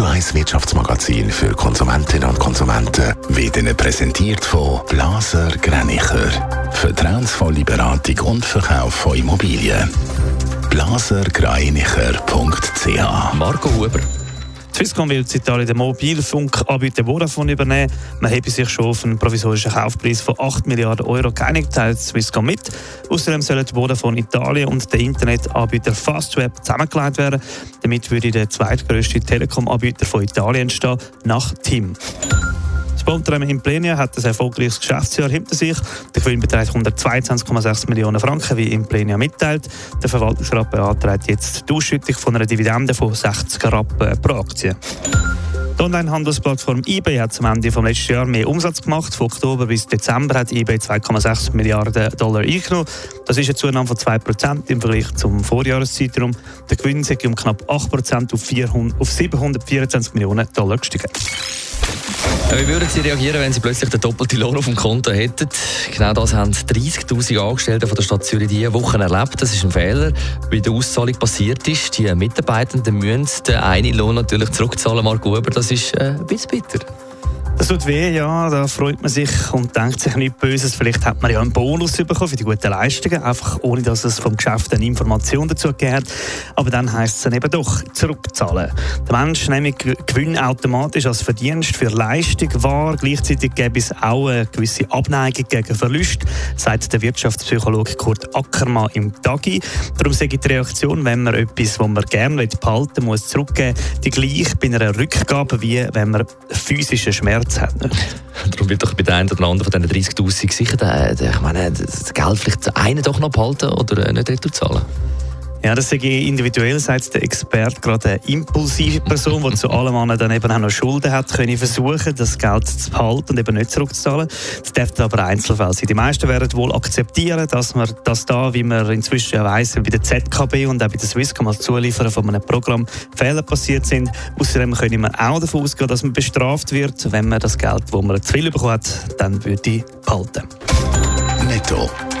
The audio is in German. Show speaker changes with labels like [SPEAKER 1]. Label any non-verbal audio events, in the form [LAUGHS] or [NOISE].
[SPEAKER 1] Radio 1 Wirtschaftsmagazin für Konsumentinnen und Konsumenten wird Ihnen präsentiert von Blaser Greinicher. Vertrauensvolle Beratung und Verkauf von Immobilien. blasergreinicher.ch
[SPEAKER 2] Marco Huber.
[SPEAKER 3] Swisscom will in Italien den Mobilfunkanbieter Vodafone übernehmen. Man habe sich schon auf einen provisorischen Kaufpreis von 8 Milliarden Euro geeinigt, teilt Swisscom mit. Außerdem sollen Vodafone Italien und der Internetanbieter Fastweb zusammengelegt werden. Damit würde der zweitgrößte Telekom-Anbieter von Italien entstehen, nach TIM. Das Bauunternehmen Implenia hat ein erfolgreiches Geschäftsjahr hinter sich. Der Gewinn beträgt 122,6 Millionen Franken, wie Implenia mitteilt. Der Verwaltungsrat beantragt jetzt die Ausschüttung von einer Dividende von 60 Rappen pro Aktie. Die Online-Handelsplattform eBay hat zum Ende des letzten Jahres mehr Umsatz gemacht. Von Oktober bis Dezember hat eBay 2,6 Milliarden Dollar eingenommen. Das ist eine Zunahme von 2% im Vergleich zum Vorjahreszeitraum. Der Gewinn ist um knapp 8% auf, 400, auf 724 Millionen Dollar gestiegen.
[SPEAKER 2] Wie würden Sie reagieren, wenn Sie plötzlich den doppelten Lohn auf dem Konto hätten? Genau das haben 30.000 Angestellte von der Stadt Zürich diese Woche erlebt. Das ist ein Fehler, wie die Auszahlung passiert ist. Die Mitarbeitenden müssen den einen Lohn natürlich zurückzahlen, Marco Huber. Das ist äh, ein bisschen bitter.
[SPEAKER 3] Das tut weh, ja. Da freut man sich und denkt sich nichts Böses. Vielleicht hat man ja einen Bonus bekommen für die guten Leistungen, einfach ohne dass es vom Geschäft eine Information dazu gegeben. Aber dann heisst es dann eben doch, zurückzahlen. Der Mensch nämlich gewinnt automatisch als Verdienst für Leistung wahr. Gleichzeitig gäbe es auch eine gewisse Abneigung gegen Verlust, sagt der Wirtschaftspsychologe Kurt Ackermann im Tagi. Darum sage ich die Reaktion, wenn man etwas, das man gerne behalten muss, zurückgeben, die gleich bei einer Rückgabe, wie wenn man physischen Schmerz Platz hat. [LAUGHS]
[SPEAKER 2] Darum wird doch bei der einen oder anderen von diesen 30'000 sicher der, der, ich meine, das Geld vielleicht einen doch noch behalten oder nicht retour zahlen.
[SPEAKER 3] Ja, das sage ich individuell, sagt der Experte, gerade eine impulsive Person, die zu allem anderen dann eben auch noch Schulden hat, können versuchen, das Geld zu behalten und eben nicht zurückzuzahlen. Das dürfte aber Einzelfall sein. Die meisten werden wohl akzeptieren, dass man das da, wie man inzwischen ja weiss, bei der ZKB und auch bei der Swisscom als Zulieferer von einem Programm Fehler passiert sind. Außerdem können wir auch davon ausgehen, dass man bestraft wird, wenn man das Geld, das man zu viel bekommen hat, dann würde behalten.
[SPEAKER 1] Netto,